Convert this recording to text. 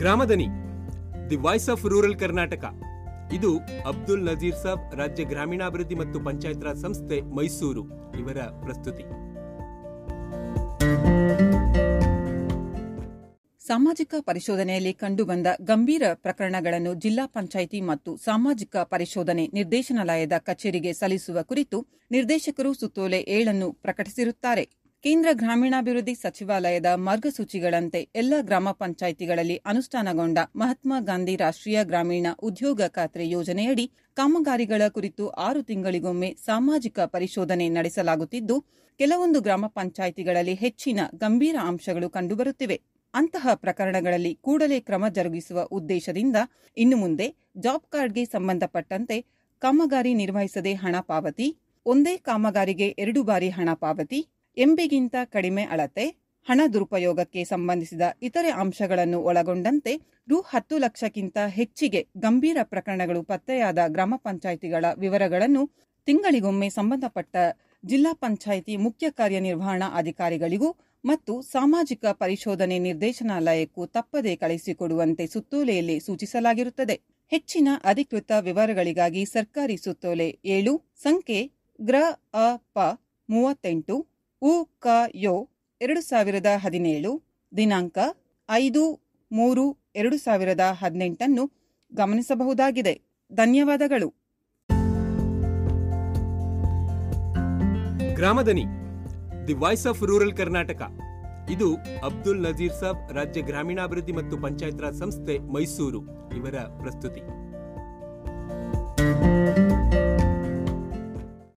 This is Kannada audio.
Gramadani, the voice of rural Karnataka. ಇದು ಅಬ್ದುಲ್ ನಜೀರ್ ಸಾಬ್ ರಾಜ್ಯ ಗ್ರಾಮೀಣಾಭಿವೃದ್ಧಿ ಮತ್ತು ಪಂಚಾಯತ್ ರಾಜ್ ಸಂಸ್ಥೆ ಮೈಸೂರು. ಇವರ ಪ್ರಸ್ತುತಿ. ಸಾಮಾಜಿಕ ಪರಿಶೋಧನೆಯಲ್ಲಿ ಕಂಡುಬಂದ ಗಂಭೀರ ಪ್ರಕರಣಗಳನ್ನು ಜಿಲ್ಲಾ ಪಂಚಾಯಿತಿ ಮತ್ತು ಸಾಮಾಜಿಕ ಪರಿಶೋಧನೆ ನಿರ್ದೇಶನಾಲಯದ ಕಚೇರಿಗೆ ಸಲ್ಲಿಸುವ ಕುರಿತು ನಿರ್ದೇಶಕರು ಸುತ್ತೋಲೆ ಏಳನ್ನು ಪ್ರಕಟಿಸಿರುತ್ತಾರೆ. ಕೇಂದ್ರ ಗ್ರಾಮೀಣಾಭಿವೃದ್ಧಿ ಸಚಿವಾಲಯದ ಮಾರ್ಗಸೂಚಿಗಳಂತೆ ಎಲ್ಲ ಗ್ರಾಮ ಪಂಚಾಯಿತಿಗಳಲ್ಲಿ ಅನುಷ್ಠಾನಗೊಂಡ ಮಹಾತ್ಮ ಗಾಂಧಿ ರಾಷ್ಟ್ರೀಯ ಗ್ರಾಮೀಣ ಉದ್ಯೋಗ ಖಾತ್ರಿ ಯೋಜನೆಯಡಿ ಕಾಮಗಾರಿಗಳ ಕುರಿತು ಆರು ತಿಂಗಳಿಗೊಮ್ಮೆ ಸಾಮಾಜಿಕ ಪರಿಶೋಧನೆ ನಡೆಸಲಾಗುತ್ತಿದ್ದು, ಕೆಲವೊಂದು ಗ್ರಾಮ ಪಂಚಾಯಿತಿಗಳಲ್ಲಿ ಹೆಚ್ಚಿನ ಗಂಭೀರ ಅಂಶಗಳು ಕಂಡುಬರುತ್ತಿವೆ. ಅಂತಹ ಪ್ರಕರಣಗಳಲ್ಲಿ ಕೂಡಲೇ ಕ್ರಮ ಜರುಗಿಸುವ ಉದ್ದೇಶದಿಂದ ಇನ್ನು ಮುಂದೆ ಜಾಬ್ ಕಾರ್ಡ್ಗೆ ಸಂಬಂಧಪಟ್ಟಂತೆ ಕಾಮಗಾರಿ ನಿರ್ವಹಿಸದೆ ಹಣ ಪಾವತಿ, ಒಂದೇ ಕಾಮಗಾರಿಗೆ ಎರಡು ಬಾರಿ ಹಣ ಪಾವತಿ ಎಂಬಿಗಿಂತ ಕಡಿಮೆ ಅಳತೆ, ಹಣ ದುರುಪಯೋಗಕ್ಕೆ ಸಂಬಂಧಿಸಿದ ಇತರೆ ಅಂಶಗಳನ್ನು ಒಳಗೊಂಡಂತೆ ರು ಹತ್ತು ಲಕ್ಷಕ್ಕಿಂತ ಹೆಚ್ಚಿಗೆ ಗಂಭೀರ ಪ್ರಕರಣಗಳು ಪತ್ತೆಯಾದ ಗ್ರಾಮ ಪಂಚಾಯಿತಿಗಳ ವಿವರಗಳನ್ನು ತಿಂಗಳಿಗೊಮ್ಮೆ ಸಂಬಂಧಪಟ್ಟ ಜಿಲ್ಲಾ ಪಂಚಾಯಿತಿ ಮುಖ್ಯ ಕಾರ್ಯನಿರ್ವಹಣಾ ಅಧಿಕಾರಿಗಳಿಗೂ ಮತ್ತು ಸಾಮಾಜಿಕ ಪರಿಶೋಧನೆ ನಿರ್ದೇಶನಾಲಯಕ್ಕೂ ತಪ್ಪದೇ ಕಳಿಸಿಕೊಡುವಂತೆ ಸುತ್ತೋಲೆಯಲ್ಲಿ ಸೂಚಿಸಲಾಗಿರುತ್ತದೆ. ಹೆಚ್ಚಿನ ಅಧಿಕೃತ ವಿವರಗಳಿಗಾಗಿ ಸರ್ಕಾರಿ ಸುತ್ತೋಲೆ ಏಳು, ಸಂಖ್ಯೆ ಗ್ರ, ಅ, ಪ, ಮೂವತ್ತೆಂಟು ಉ ಕ ಯೋ ಎರಡು ಸಾವಿರದ ಹದಿನೇಳು ದಿನಾಂಕ ಐದು ಮೂರು ಎರಡು ಸಾವಿರದ ಹದಿನೆಂಟನ್ನು ಗಮನಿಸಬಹುದಾಗಿದೆ. ಧನ್ಯವಾದಗಳು. Gramadani the voice of rural Karnataka. ಇದು ಅಬ್ದುಲ್ ನಜೀರ್ ಸಾಬ್ ರಾಜ್ಯ ಗ್ರಾಮೀಣಾಭಿವೃದ್ಧಿ ಮತ್ತು ಪಂಚಾಯತ್ ರಾಜ್ ಸಂಸ್ಥೆ ಮೈಸೂರು. ಇವರ ಪ್ರಸ್ತುತಿ.